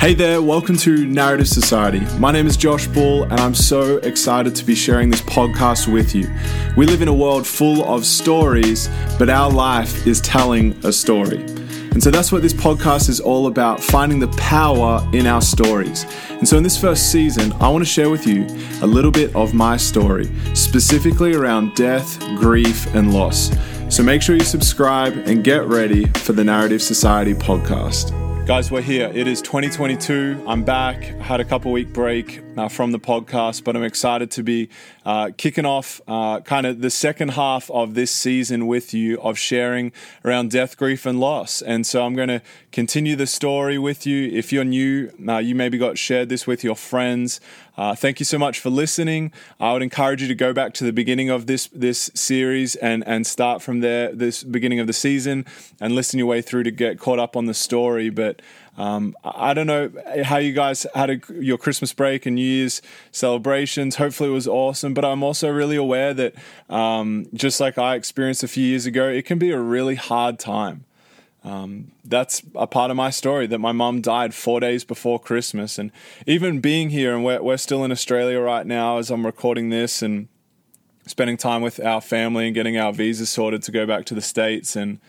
Hey there, welcome to Narrative Society. My name is Josh Bull, and I'm so excited to be sharing this podcast with you. We live in a world full of stories, but our life is telling a story. And so that's what this podcast is all about finding the power in our stories. And so in this first season, I want to share with you a little bit of my story, specifically around death, grief, and loss. So make sure you subscribe and get ready for the Narrative Society podcast. Guys, we're here. It is 2022. I'm back. Had a couple week break uh, from the podcast, but I'm excited to be uh, kicking off uh, kind of the second half of this season with you of sharing around death, grief, and loss. And so I'm going to continue the story with you. If you're new, uh, you maybe got shared this with your friends. Uh, thank you so much for listening. I would encourage you to go back to the beginning of this this series and and start from there, this beginning of the season, and listen your way through to get caught up on the story. But um, I don't know how you guys had a, your Christmas break and New Year's celebrations. Hopefully, it was awesome. But I'm also really aware that, um, just like I experienced a few years ago, it can be a really hard time. Um, that's a part of my story that my mum died four days before Christmas. And even being here, and we're, we're still in Australia right now as I'm recording this and spending time with our family and getting our visas sorted to go back to the States. And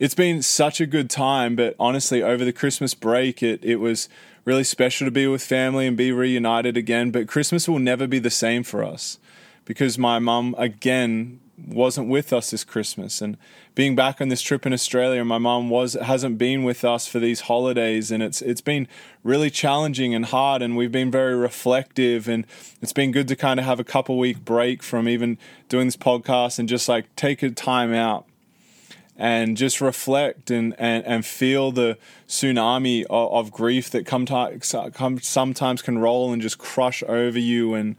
it's been such a good time. But honestly, over the Christmas break, it it was really special to be with family and be reunited again. But Christmas will never be the same for us because my mum again wasn't with us this Christmas. And being back on this trip in Australia my mum was hasn't been with us for these holidays. And it's it's been really challenging and hard. And we've been very reflective. And it's been good to kind of have a couple week break from even doing this podcast and just like take a time out and just reflect and, and, and feel the tsunami of, of grief that come, come sometimes can roll and just crush over you. And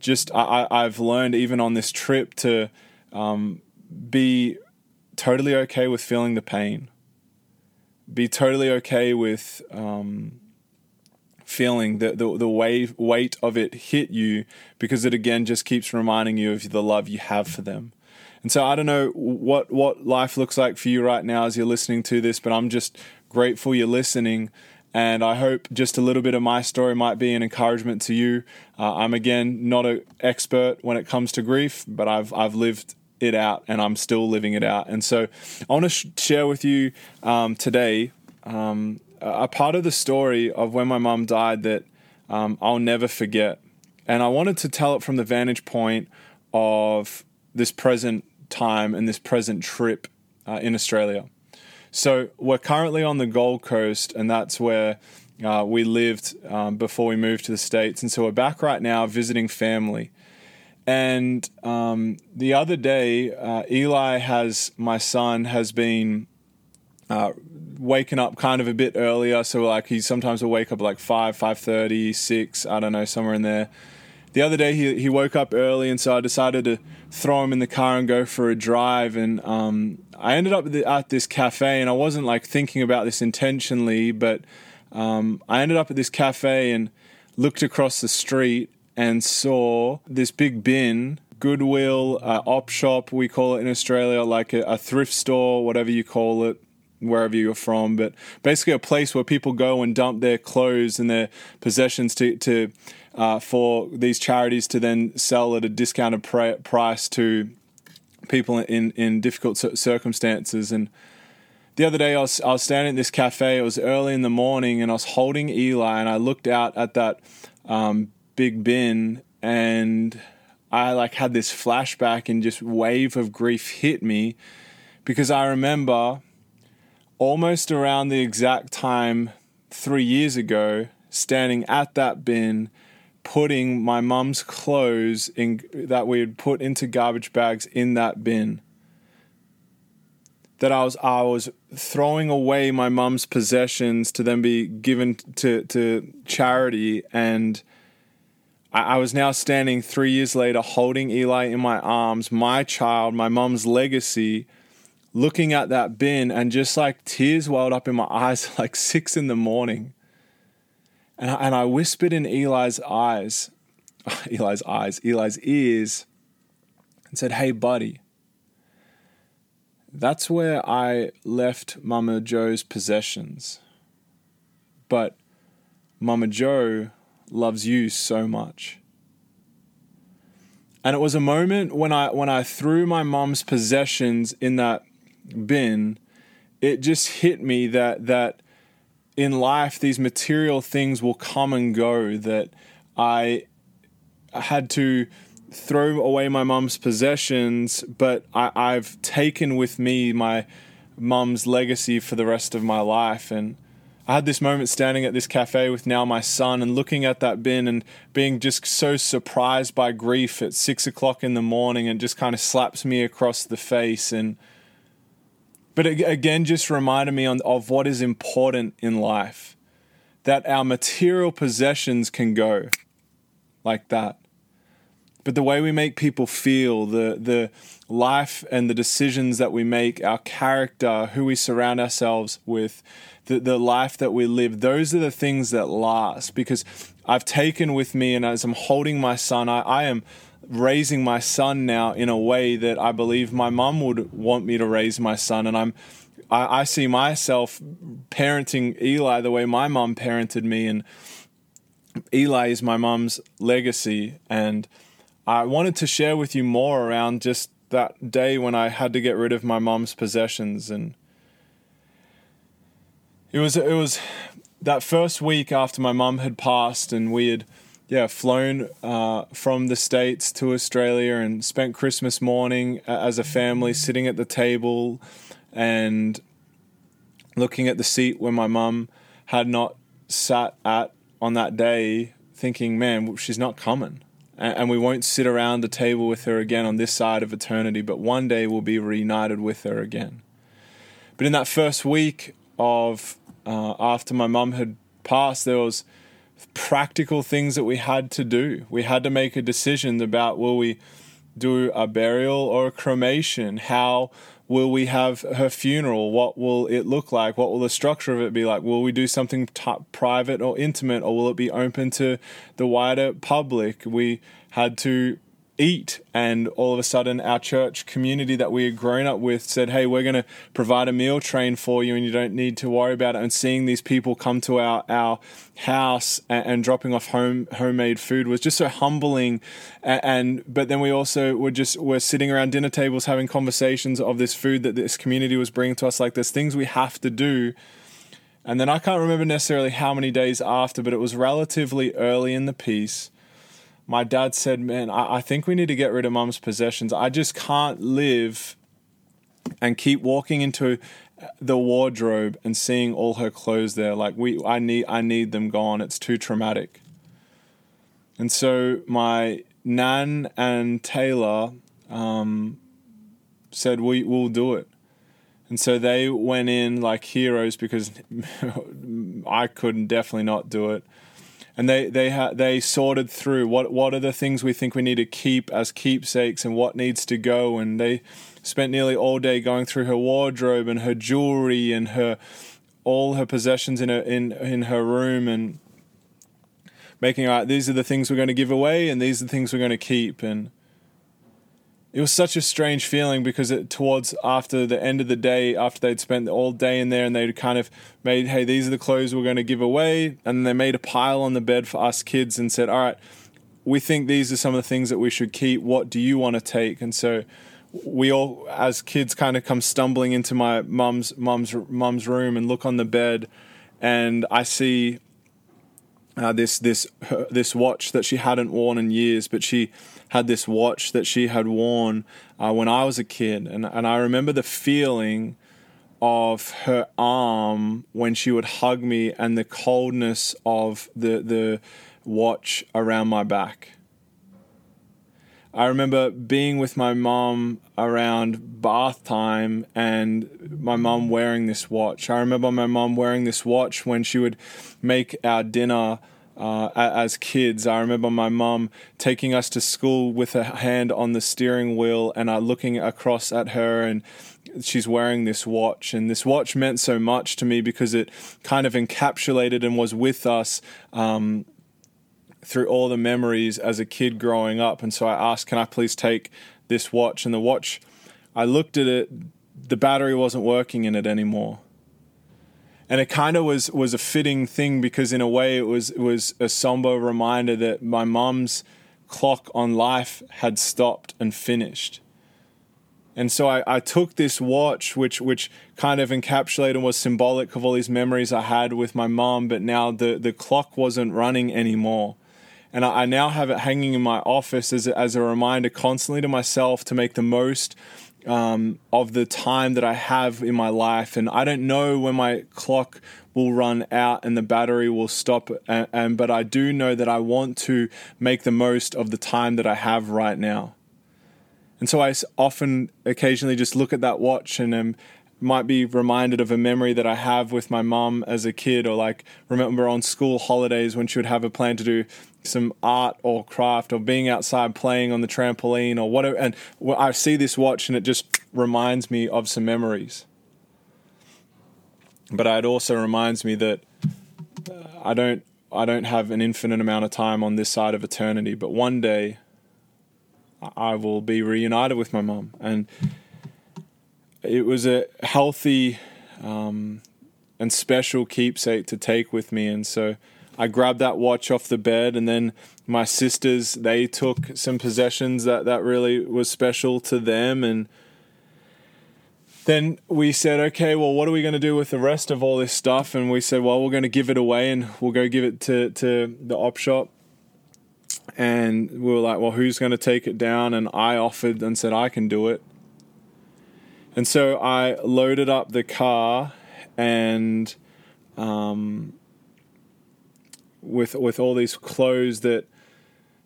just I, I've learned even on this trip to um, be totally okay with feeling the pain, be totally okay with um, feeling the, the, the wave, weight of it hit you because it again just keeps reminding you of the love you have for them. And so I don't know what what life looks like for you right now as you're listening to this, but I'm just grateful you're listening. And I hope just a little bit of my story might be an encouragement to you. Uh, I'm again not an expert when it comes to grief, but I've I've lived it out and I'm still living it out. And so I want to sh- share with you um, today um, a part of the story of when my mum died that um, I'll never forget. And I wanted to tell it from the vantage point of this present time and this present trip uh, in Australia. So we're currently on the Gold Coast, and that's where uh, we lived um, before we moved to the States. And so we're back right now visiting family. And um, the other day, uh, Eli has, my son, has been uh, waking up kind of a bit earlier. So like he sometimes will wake up like 5, 5.30, 6, I don't know, somewhere in there the other day he, he woke up early and so I decided to throw him in the car and go for a drive and um, I ended up at this cafe and I wasn't like thinking about this intentionally but um, I ended up at this cafe and looked across the street and saw this big bin Goodwill uh, op shop we call it in Australia like a, a thrift store whatever you call it wherever you're from, but basically a place where people go and dump their clothes and their possessions to, to uh, for these charities to then sell at a discounted pr- price to people in, in difficult circumstances. And the other day, I was, I was standing at this cafe. It was early in the morning, and I was holding Eli, and I looked out at that um, big bin, and I like had this flashback, and just wave of grief hit me because I remember almost around the exact time three years ago, standing at that bin putting my mum's clothes in that we had put into garbage bags in that bin. That I was I was throwing away my mum's possessions to then be given to to charity and I, was now standing three years later holding Eli in my arms, my child, my mum's legacy, looking at that bin and just like tears welled up in my eyes like six in the morning and I, and I whispered in Eli's eyes, Eli's eyes, Eli's ears, and said, Hey, buddy, that's where I left Mama Joe's possessions. But Mama Joe loves you so much. And it was a moment when I when I threw my mom's possessions in that bin, it just hit me that that in life these material things will come and go that I had to throw away my mum's possessions, but I, I've taken with me my mum's legacy for the rest of my life. And I had this moment standing at this cafe with now my son and looking at that bin and being just so surprised by grief at six o'clock in the morning and just kind of slaps me across the face. And but it again just reminded me on, of what is important in life that our material possessions can go like that but the way we make people feel, the the life and the decisions that we make, our character, who we surround ourselves with, the, the life that we live, those are the things that last. Because I've taken with me, and as I'm holding my son, I, I am raising my son now in a way that I believe my mum would want me to raise my son, and I'm. I, I see myself parenting Eli the way my mum parented me, and Eli is my mum's legacy, and I wanted to share with you more around just that day when I had to get rid of my mom's possessions and it was it was that first week after my mum had passed and we had yeah flown uh, from the states to Australia and spent Christmas morning as a family sitting at the table and looking at the seat where my mum had not sat at on that day thinking man she's not coming and we won't sit around the table with her again on this side of eternity, but one day we'll be reunited with her again. But in that first week of uh, after my mum had passed, there was practical things that we had to do. We had to make a decision about will we do a burial or a cremation? How will we have her funeral? What will it look like? What will the structure of it be like? Will we do something t- private or intimate, or will it be open to the wider public? We had to eat and all of a sudden our church community that we had grown up with said hey we're going to provide a meal train for you and you don't need to worry about it. And seeing these people come to our, our house and, and dropping off home homemade food was just so humbling. And, and but then we also were just were sitting around dinner tables having conversations of this food that this community was bringing to us like there's things we have to do. And then I can't remember necessarily how many days after but it was relatively early in the piece my dad said, Man, I, I think we need to get rid of mum's possessions. I just can't live and keep walking into the wardrobe and seeing all her clothes there. Like we I need I need them gone. It's too traumatic. And so my nan and Tayla um, said we will do it. And so they went in like heroes because I couldn't definitely not do it and they they ha- they sorted through what what are the things we think we need to keep as keepsakes and what needs to go. And they spent nearly all day going through her wardrobe and her jewelry and her all her possessions in her in in her room and making all right these are the things we're going to give away and these are the things we're going to keep. And it was such a strange feeling because it, towards after the end of the day, after they'd spent all day in there and they'd kind of made, hey, these are the clothes we're going to give away. And they made a pile on the bed for us kids and said, all right, we think these are some of the things that we should keep. What do you want to take? And so we all, as kids, kind of come stumbling into my mum's mum's mum's room and look on the bed, and I see uh, this this this watch that she hadn't worn in years, but she had this watch that she had worn uh, when I was a kid, and and I remember the feeling of her arm when she would hug me, and the coldness of the the watch around my back. I remember being with my mom around bath time and my mom wearing this watch. I remember my mom wearing this watch when she would make our dinner uh, as kids. I remember my mum taking us to school with her hand on the steering wheel and uh, looking across at her and she's wearing this watch. And this watch meant so much to me because it kind of encapsulated and was with us um, through all the memories as a kid growing up. And so i asked can i please take this watch? And the watch i looked at it the battery wasn't working in it anymore and it kind of was was a fitting thing because in a way it was it was a somber reminder that my mum's clock on life had stopped and finished. And so I, I took this watch, which which kind of encapsulated and was symbolic of all these memories I had with my mom, but now the, the clock wasn't running anymore. And I, I now have it hanging in my office as a, as a reminder constantly to myself to make the most um, of the time that I have in my life. And I don't know when my clock will run out and the battery will stop. And, and, but I do know that I want to make the most of the time that I have right now. And so I often, occasionally, just look at that watch and am might be reminded of a memory that I have with my mom as a kid, or like remember on school holidays when she would have a plan to do some art or craft or being outside playing on the trampoline or whatever. And I see this watch and it just reminds me of some memories. But it also reminds me that uh, I don't I don't have an infinite amount of time on this side of eternity. But one day I will be reunited with my mom, and it was a healthy um, and special keepsake to take with me. And so I grabbed that watch off the bed, and then my sisters they took some possessions that that really was special to them, and then we said, okay, well, what are we going to do with the rest of all this stuff? And we said, well, we're going to give it away, and we'll go give it to to the op shop. And we were like, well, who's going to take it down? And I offered and said I can do it. And so I loaded up the car and um, with with all these clothes that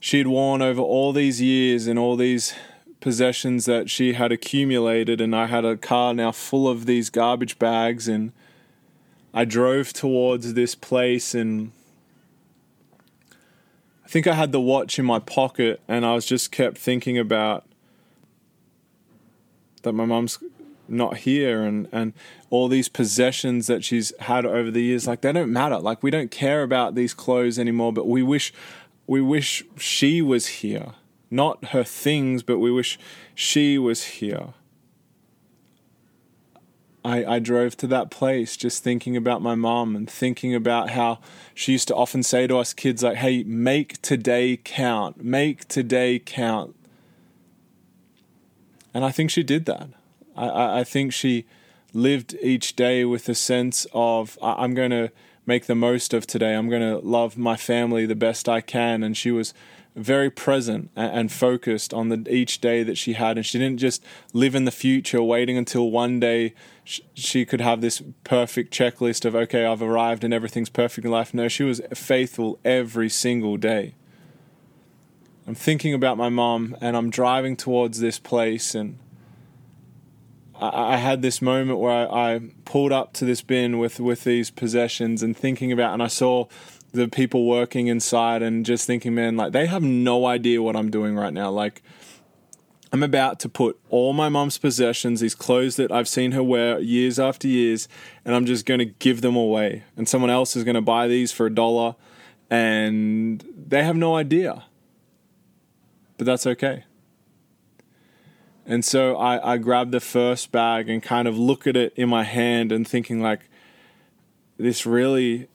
she had worn over all these years and all these possessions that she had accumulated and I had a car now full of these garbage bags and I drove towards this place and I think I had the watch in my pocket and I was just kept thinking about that my mum's not here and and all these possessions that she's had over the years like they don't matter. Like we don't care about these clothes anymore but we wish we wish she was here. Not her things but we wish she was here. I, I drove to that place just thinking about my mom and thinking about how she used to often say to us kids like hey make today count. Make today count. And i think she did that I, I think she lived each day with a sense of I'm going to make the most of today. I'm going to love my family the best I can. And she was very present and focused on the each day that she had and she didn't just live in the future waiting until one day she could have this perfect checklist of okay I've arrived and everything's perfect in life no she was faithful every single day I'm thinking about my mom and I'm driving towards this place and I, I had this moment where I, I pulled up to this bin with with these possessions and thinking about, and I saw the people working inside and just thinking, man, like they have no idea what I'm doing right now. Like, I'm about to put all my mom's possessions, these clothes that I've seen her wear years after years, and I'm just going to give them away. And someone else is going to buy these for a dollar, and they have no idea. But that's okay. And so I, I grabbed the first bag and kind of look at it in my hand and thinking like this really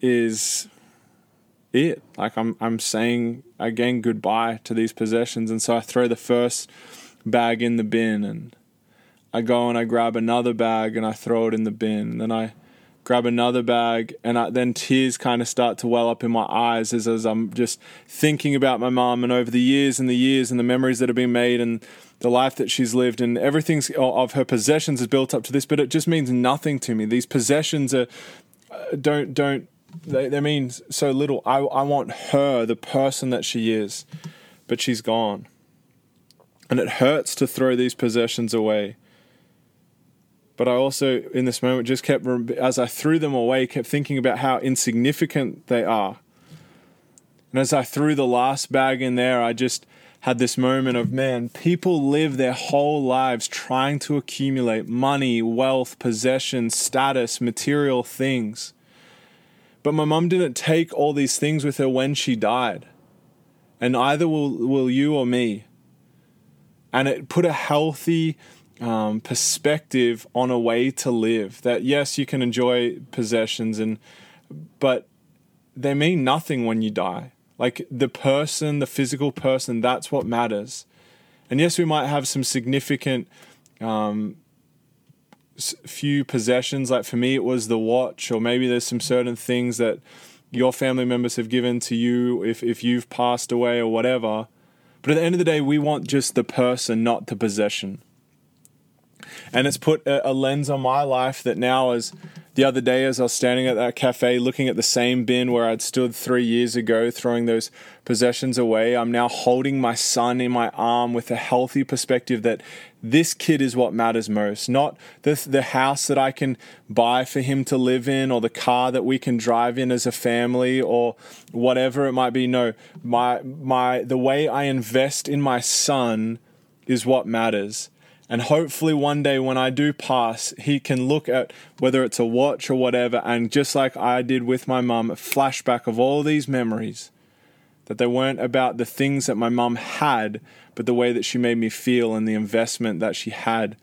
is it. Like I'm I'm saying again goodbye to these possessions and so I throw the first bag in the bin and I go and I grab another bag and I throw it in the bin. And then I grab another bag, and I, then tears kind of start to well up in my eyes as, as I'm just thinking about my mom and over the years and the years and the memories that have been made and the life that she's lived and everything of her possessions is built up to this, but it just means nothing to me. These possessions are uh, don't don't they, they mean so little. I I want her, the person that she is, but she's gone, and it hurts to throw these possessions away but I also, in this moment, just kept, as I threw them away, kept thinking about how insignificant they are. And as I threw the last bag in there, I just had this moment of, man, people live their whole lives trying to accumulate money, wealth, possessions, status, material things. But my mum didn't take all these things with her when she died. And either will, will you or me. And it put a healthy um, perspective on a way to live. That yes, you can enjoy possessions, and but they mean nothing when you die. Like the person, the physical person, that's what matters. And yes, we might have some significant um, few possessions. Like for me, it was the watch, or maybe there's some certain things that your family members have given to you if, if you've passed away or whatever. But at the end of the day, we want just the person, not the possession. And it's put a, a lens on my life that now is the other day as I was standing at that cafe looking at the same bin where I'd stood three years ago throwing those possessions away, I'm now holding my son in my arm with a healthy perspective that this kid is what matters most, not the, the house that I can buy for him to live in or the car that we can drive in as a family or whatever it might be. No, my, my, the way I invest in my son is what matters. And hopefully, one day when I do pass, he can look at whether it's a watch or whatever, and just like I did with my mum, a flashback of all these memories that they weren't about the things that my mum had, but the way that she made me feel and the investment that she had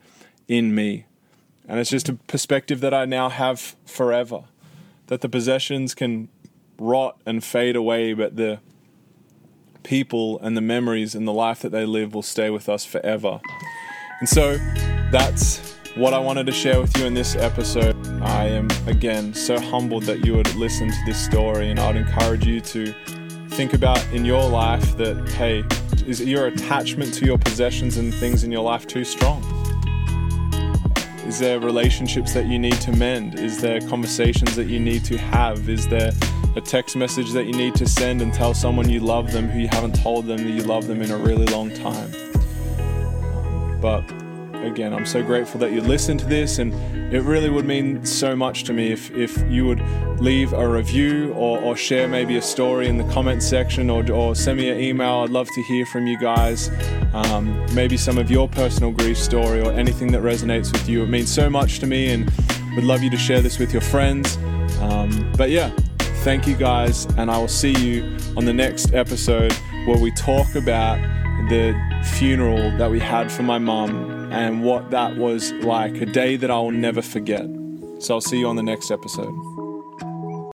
in me. And it's just a perspective that I now have forever that the possessions can rot and fade away, but the people and the memories and the life that they live will stay with us forever. And so that's what I wanted to share with you in this episode. I am, again, so humbled that you would listen to this story, and I'd encourage you to think about in your life that, hey, is your attachment to your possessions and things in your life too strong? Is there relationships that you need to mend? Is there conversations that you need to have? Is there a text message that you need to send and tell someone you love them who you haven't told them that you love them in a really long time? But again, I'm so grateful that you listened to this, and it really would mean so much to me if, if you would leave a review or, or share maybe a story in the comment section or, or send me an email. I'd love to hear from you guys. Um, maybe some of your personal grief story or anything that resonates with you. It means so much to me, and would love you to share this with your friends. Um, but yeah, thank you guys, and I will see you on the next episode where we talk about the funeral that we had for my mum and what that was like, a day that I will never forget. So I'll see you on the next episode.